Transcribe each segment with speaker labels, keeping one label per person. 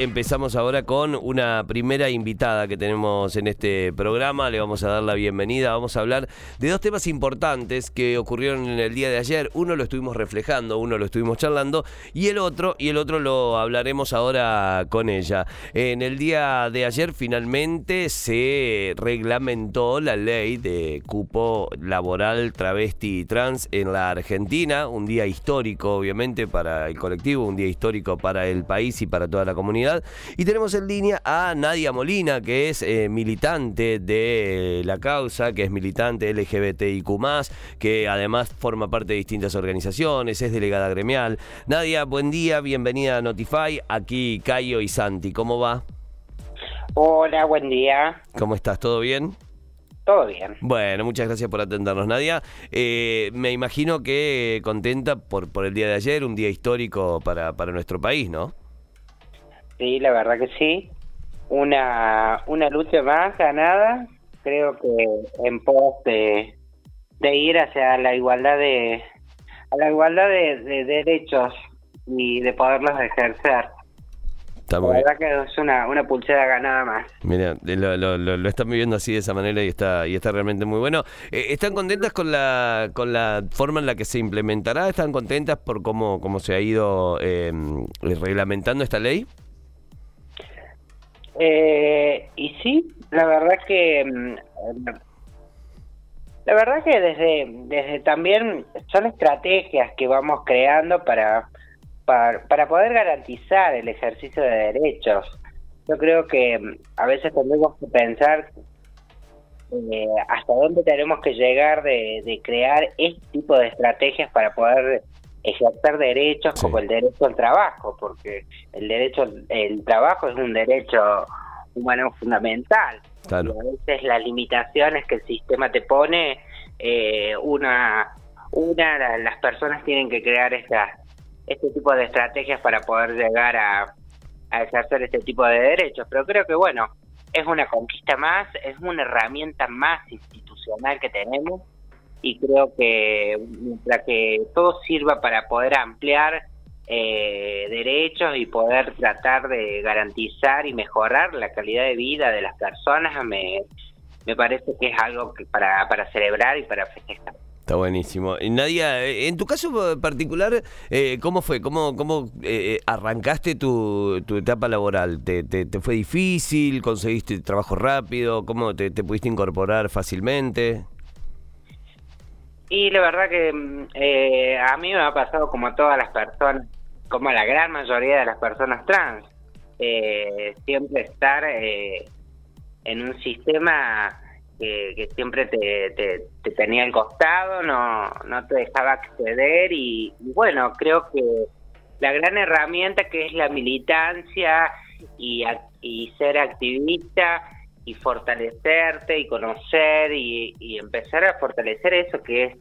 Speaker 1: Empezamos ahora con una primera invitada que tenemos en este programa. Le vamos a dar la bienvenida. Vamos a hablar de dos temas importantes que ocurrieron en el día de ayer. Uno lo estuvimos reflejando, uno lo estuvimos charlando y el otro y el otro lo hablaremos ahora con ella. En el día de ayer finalmente se reglamentó la ley de cupo laboral travesti y trans en la Argentina. Un día histórico, obviamente, para el colectivo, un día histórico para el país y para toda la comunidad. Y tenemos en línea a Nadia Molina, que es eh, militante de la causa, que es militante LGBTIQ, que además forma parte de distintas organizaciones, es delegada gremial. Nadia, buen día, bienvenida a Notify. Aquí Cayo y Santi, ¿cómo va?
Speaker 2: Hola, buen día.
Speaker 1: ¿Cómo estás? ¿Todo bien?
Speaker 2: Todo bien.
Speaker 1: Bueno, muchas gracias por atendernos, Nadia. Eh, me imagino que contenta por, por el día de ayer, un día histórico para, para nuestro país, ¿no?
Speaker 2: Sí, la verdad que sí. Una, una lucha más ganada, creo que en pos de, ir hacia la igualdad de a la igualdad de, derechos y de poderlos ejercer. la verdad que es una, una pulsera ganada más.
Speaker 1: Mira, lo, lo, lo, están viviendo así de esa manera y está y está realmente muy bueno. Eh, ¿Están contentas con la con la forma en la que se implementará? ¿Están contentas por cómo, cómo se ha ido eh, reglamentando esta ley?
Speaker 2: Eh, y sí, la verdad que mm, la verdad que desde desde también son estrategias que vamos creando para para, para poder garantizar el ejercicio de derechos. Yo creo que mm, a veces tenemos que pensar eh, hasta dónde tenemos que llegar de, de crear este tipo de estrategias para poder ejercer derechos como el derecho al trabajo, porque el derecho el trabajo es un derecho humano fundamental. Y a veces las limitaciones que el sistema te pone, eh, una, una las personas tienen que crear esta, este tipo de estrategias para poder llegar a, a ejercer este tipo de derechos. Pero creo que bueno, es una conquista más, es una herramienta más institucional que tenemos y creo que mientras que todo sirva para poder ampliar eh, derechos y poder tratar de garantizar y mejorar la calidad de vida de las personas, me, me parece que es algo que para, para celebrar y para festejar.
Speaker 1: Está buenísimo. Nadia, eh, en tu caso particular, eh, ¿cómo fue? ¿Cómo, cómo eh, arrancaste tu, tu, etapa laboral? ¿Te, ¿Te, fue difícil? ¿Conseguiste trabajo rápido? ¿Cómo te, te pudiste incorporar fácilmente?
Speaker 2: Y la verdad que mm, eh, a mí me ha pasado como a todas las personas, como a la gran mayoría de las personas trans, eh, siempre estar eh, en un sistema que, siempre te, te, tenía al costado, no, no te dejaba acceder y, bueno, creo que la gran herramienta que es la militancia y ser activista, y fortalecerte y conocer y, empezar a fortalecer eso que es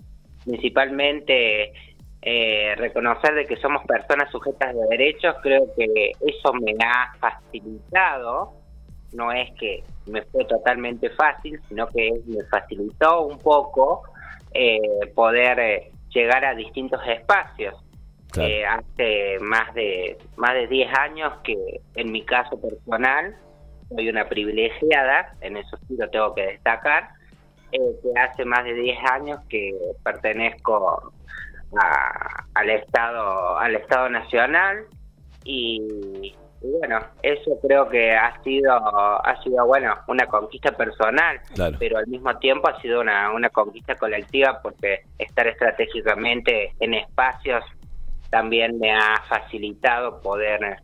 Speaker 2: principalmente eh, reconocer de que somos personas sujetas de derechos, creo que eso me ha facilitado, no es que me fue totalmente fácil, sino que me facilitó un poco eh, poder eh, llegar a distintos espacios. hace más de más de 10 años que en mi caso personal soy una privilegiada, en eso sí lo tengo que destacar, eh, que hace más de 10 años que pertenezco al Estado al Estado Nacional y, bueno, eso creo que ha sido ha sido bueno una conquista personal, pero al mismo tiempo ha sido una, una conquista colectiva porque estar estratégicamente en espacios también me ha facilitado poder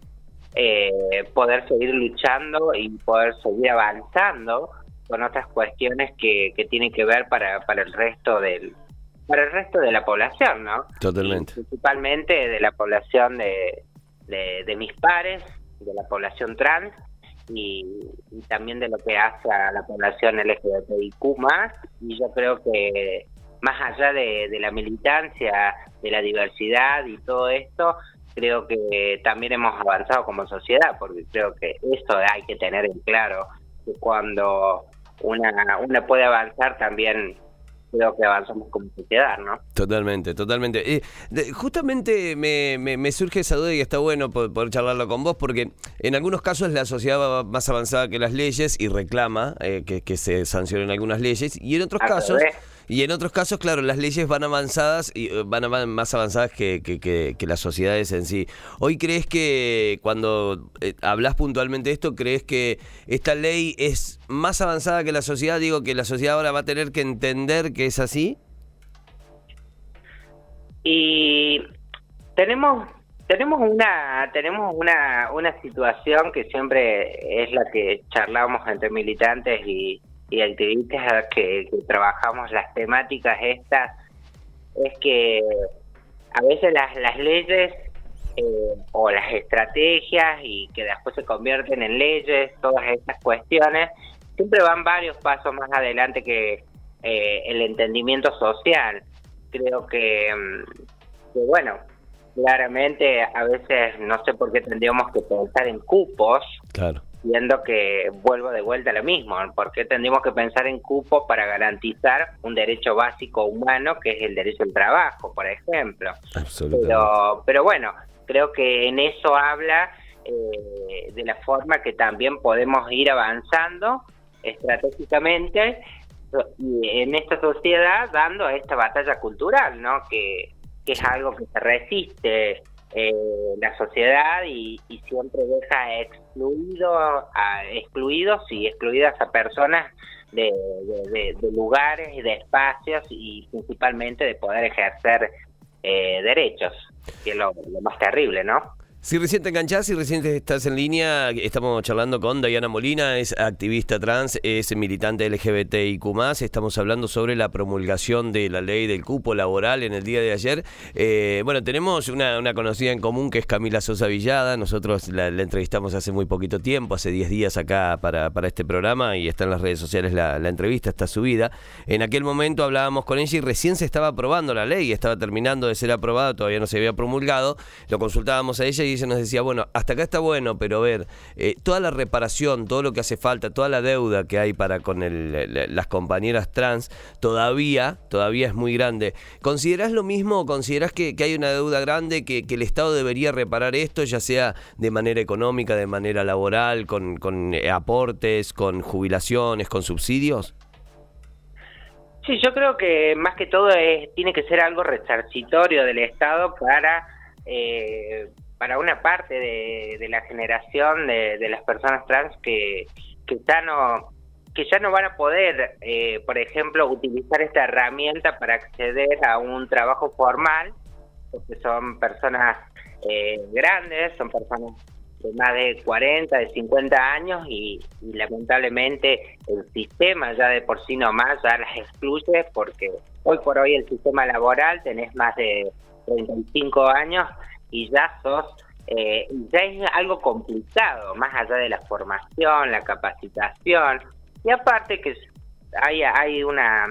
Speaker 2: eh, poder seguir luchando y poder seguir avanzando con otras cuestiones que, que tienen que ver para, para el resto del para el resto de la población, ¿no?
Speaker 1: Totalmente.
Speaker 2: principalmente de la población de, de, mis pares, de la población trans y, también de lo que hace a la población LGBTIQ más y yo creo que más allá de, de la militancia, de la diversidad y todo esto, creo que también hemos avanzado como sociedad, porque creo que eso hay que tener en claro, que cuando una, una puede avanzar también creo que avanzamos como sociedad, ¿no?
Speaker 1: Totalmente, totalmente. Eh, justamente me, me, surge esa duda y está bueno poder, charlarlo con vos porque en algunos casos la sociedad va más avanzada que las leyes y reclama eh, que, que, se sancionen algunas leyes y en otros casos... Y en otros casos, claro, las leyes van avanzadas y eh, van más avanzadas que, las sociedades en sí. Hoy crees que cuando eh, hablas puntualmente de esto, crees que esta ley es más avanzada que la sociedad, digo que la sociedad ahora va a tener que entender que es así.
Speaker 2: Y tenemos tenemos una tenemos una una situación que siempre es la que charlamos entre militantes y y activistas que, trabajamos las temáticas estas es que a veces las, las leyes eh, o las estrategias y que después se convierten en leyes, todas estas cuestiones, siempre van varios pasos más adelante que eh, el entendimiento social. Creo que, mm, que, bueno, claramente a veces no sé por qué tendríamos que pensar en cupos.
Speaker 1: Claro
Speaker 2: viendo que vuelvo de vuelta a lo mismo, porque tendríamos que pensar en cupo para garantizar un derecho básico humano que es el derecho al trabajo, por ejemplo. Pero, pero bueno, creo que en eso habla eh, de la forma que también podemos ir avanzando estratégicamente en esta sociedad dando esta batalla cultural, ¿no? Que, que es algo que se resiste eh, la sociedad y, siempre deja excluido a, excluidos y excluidas a personas de, lugares y de espacios y principalmente de poder ejercer eh, derechos, que es lo más terrible, ¿no?
Speaker 1: Si recién te enganchás, si recién estás en línea, estamos charlando con Diana Molina, es activista trans, es militante LGBTIQ+, estamos hablando sobre la promulgación de la ley del cupo laboral en el día de ayer. Eh, bueno, tenemos una, conocida en común que es Camila Sosa Villada, nosotros la, entrevistamos hace muy poquito tiempo, hace 10 días acá para, para, este programa y está en las redes sociales la, la entrevista, está subida. En aquel momento hablábamos con ella y recién se estaba aprobando la ley, estaba terminando de ser aprobada, todavía no se había promulgado, lo consultábamos a ella y ella nos decía, bueno, hasta acá está bueno, pero ver, eh, toda la reparación, todo lo que hace falta, toda la deuda que hay para con las compañeras trans, todavía, todavía es muy grande. ¿Considerás lo mismo considerás que, hay una deuda grande, que, el Estado debería reparar esto, ya sea de manera económica, de manera laboral, con, con eh, aportes, con jubilaciones, con subsidios?
Speaker 2: Sí, yo creo que más que todo tiene que ser algo resarcitorio del Estado para eh, para una parte de, la generación de, las personas trans que, que ya no que ya no van a poder, eh, por ejemplo, utilizar esta herramienta para acceder a un trabajo formal, porque son personas eh, grandes, son personas de más de 40, de 50 años y, y, lamentablemente el sistema ya de por sí nomás ya las excluye porque hoy por hoy el sistema laboral tenés más de 35 años y ya sos, eh, ya es algo complicado, más allá de la formación, la capacitación, y aparte que hay, hay una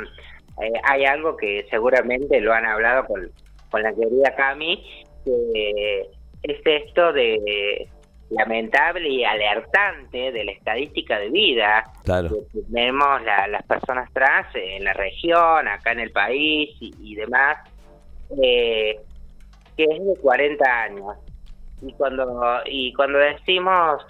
Speaker 2: eh, hay algo que seguramente lo han hablado con, con la querida Cami, que es esto de lamentable y alertante de la estadística de vida que tenemos las personas trans en la región, acá en el país y, demás, eh, que es de 40 años. Y cuando, y cuando decimos,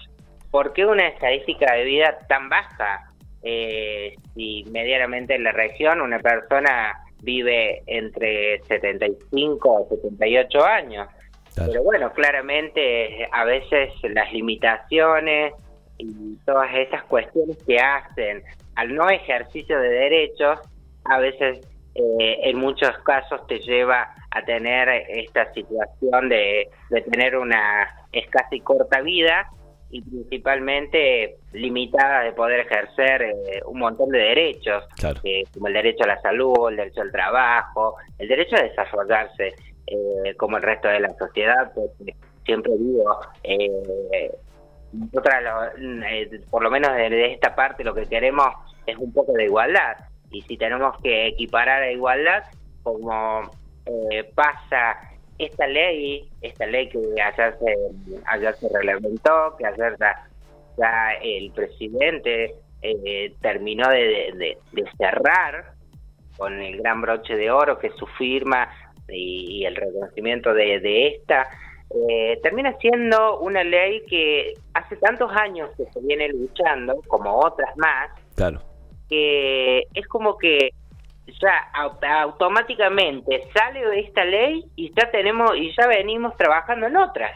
Speaker 2: ¿por qué una estadística de vida tan baja? Eh, si medianamente en la región una persona vive entre 75 o 78 años. Pero bueno, claramente a veces las limitaciones y todas esas cuestiones que hacen al no ejercicio de derechos, a veces eh, en muchos casos te lleva a tener esta situación de, tener una escasa y corta vida y principalmente limitada de poder ejercer eh, un montón de derechos, eh, como el derecho a la salud, el derecho al trabajo, el derecho a desarrollarse eh, como el resto de la sociedad, porque siempre digo, nosotras por lo menos de esta parte lo que queremos es un poco de igualdad, y si tenemos que equiparar a igualdad, como eh, pasa esta ley, esta ley que ayer se, ayer se reglamentó, que ayer ya, el presidente eh, terminó de, cerrar, con el gran broche de oro que es su firma y, el reconocimiento de, esta, eh, termina siendo una ley que hace tantos años que se viene luchando, como otras más,
Speaker 1: claro.
Speaker 2: que es como que ya automáticamente sale de esta ley y ya tenemos y ya venimos trabajando en otras.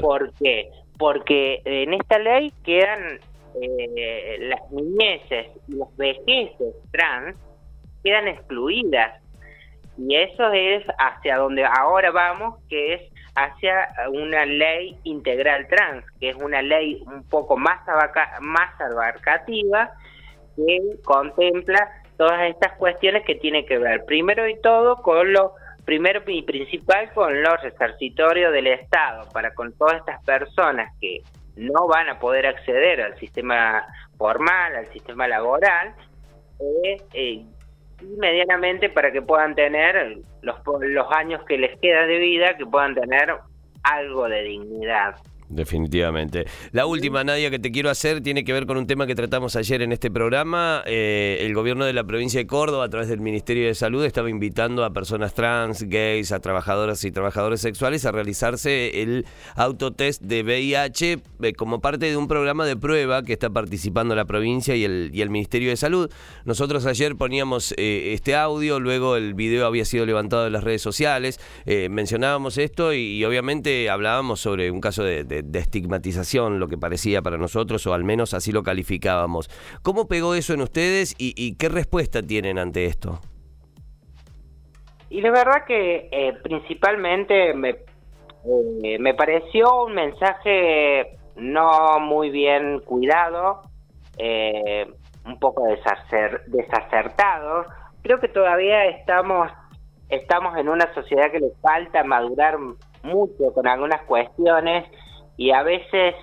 Speaker 2: ¿Por qué? Porque en esta ley quedan eh, las niñeces y los vejeces trans quedan excluidas y eso es hacia donde ahora vamos, que es hacia una ley integral trans, que es una ley un poco más, más abarcativa que contempla todas estas cuestiones que tienen que ver, primero y todo, con lo primero y principal con los resarcitorios del Estado, para con todas estas personas que no van a poder acceder al sistema formal, al sistema laboral, eh, eh, medianamente para que puedan tener los, los años que les queda de vida, que puedan tener algo de dignidad.
Speaker 1: Definitivamente. La última, Nadia, que te quiero hacer tiene que ver con un tema que tratamos ayer en este programa. Eh, el gobierno de la provincia de Córdoba, a través del Ministerio de Salud, estaba invitando a personas trans, gays, a trabajadoras y trabajadores sexuales a realizarse el autotest de VIH eh, como parte de un programa de prueba que está participando la provincia y el, y el Ministerio de Salud. Nosotros ayer poníamos eh, este audio, luego el video había sido levantado en las redes sociales, mencionábamos esto y, obviamente hablábamos sobre un caso de de, estigmatización, lo que parecía para nosotros, o al menos así lo calificábamos. ¿Cómo pegó eso en ustedes y, qué respuesta tienen ante esto?
Speaker 2: Y la verdad que eh, principalmente me, eh, me pareció un mensaje no muy bien cuidado, eh, un poco desacertado. Creo que todavía estamos, estamos en una sociedad que le falta madurar mucho con algunas cuestiones y a veces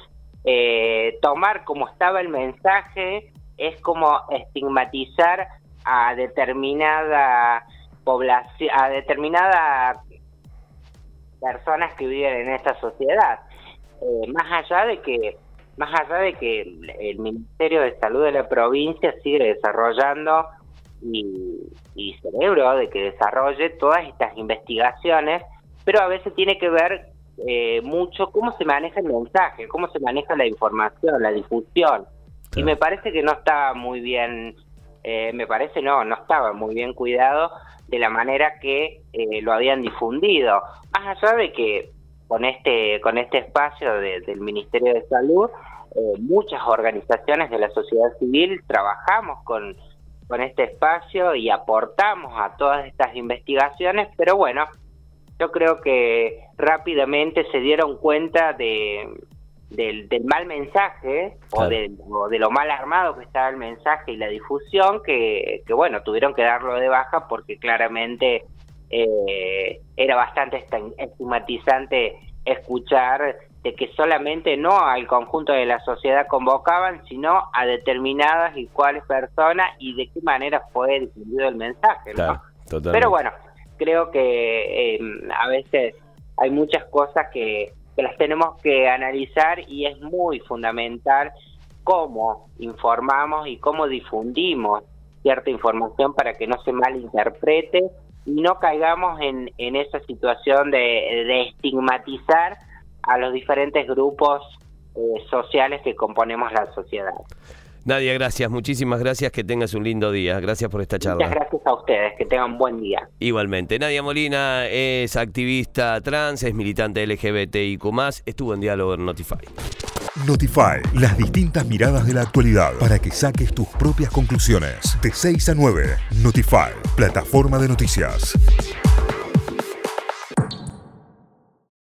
Speaker 2: eh, tomar como estaba el mensaje es como estigmatizar a determinada población, a determinada personas que viven en esta sociedad. Eh, más allá de que más allá de que el, Ministerio de Salud de la provincia sigue desarrollando y, y cerebro de que desarrolle todas estas investigaciones, pero a veces tiene que ver eh, mucho cómo se maneja el mensaje, cómo se maneja la información, la difusión. Y me parece que no estaba muy bien, eh, me parece no, no estaba muy bien cuidado de la manera que eh, lo habían difundido. Más allá de que con este, con este espacio del Ministerio de Salud, muchas organizaciones de la sociedad civil trabajamos con, con este espacio y aportamos a todas estas investigaciones, pero bueno, yo creo que rápidamente se dieron cuenta de, del, mal mensaje o, de, lo mal armado que estaba el mensaje y la difusión que, bueno, tuvieron que darlo de baja porque claramente eh, era bastante estigmatizante escuchar de que solamente no al conjunto de la sociedad convocaban, sino a determinadas y cuáles personas y de qué manera fue difundido el mensaje. ¿no? Pero bueno, creo que em, a veces hay muchas cosas que, las tenemos que analizar y es muy fundamental cómo informamos y cómo difundimos cierta información para que no se malinterprete y no caigamos en, en esa situación de, estigmatizar a los diferentes grupos eh, sociales que componemos la sociedad.
Speaker 1: Nadia, gracias, muchísimas gracias, que tengas un lindo día. Gracias por esta charla.
Speaker 2: Muchas gracias a ustedes, que tengan un buen día.
Speaker 1: Igualmente, Nadia Molina es activista trans, es militante LGBTIQ+, estuvo en diálogo en Notify.
Speaker 3: Notify, las distintas miradas de la actualidad para que saques tus propias conclusiones. De 6 a 9, Notify, plataforma de noticias.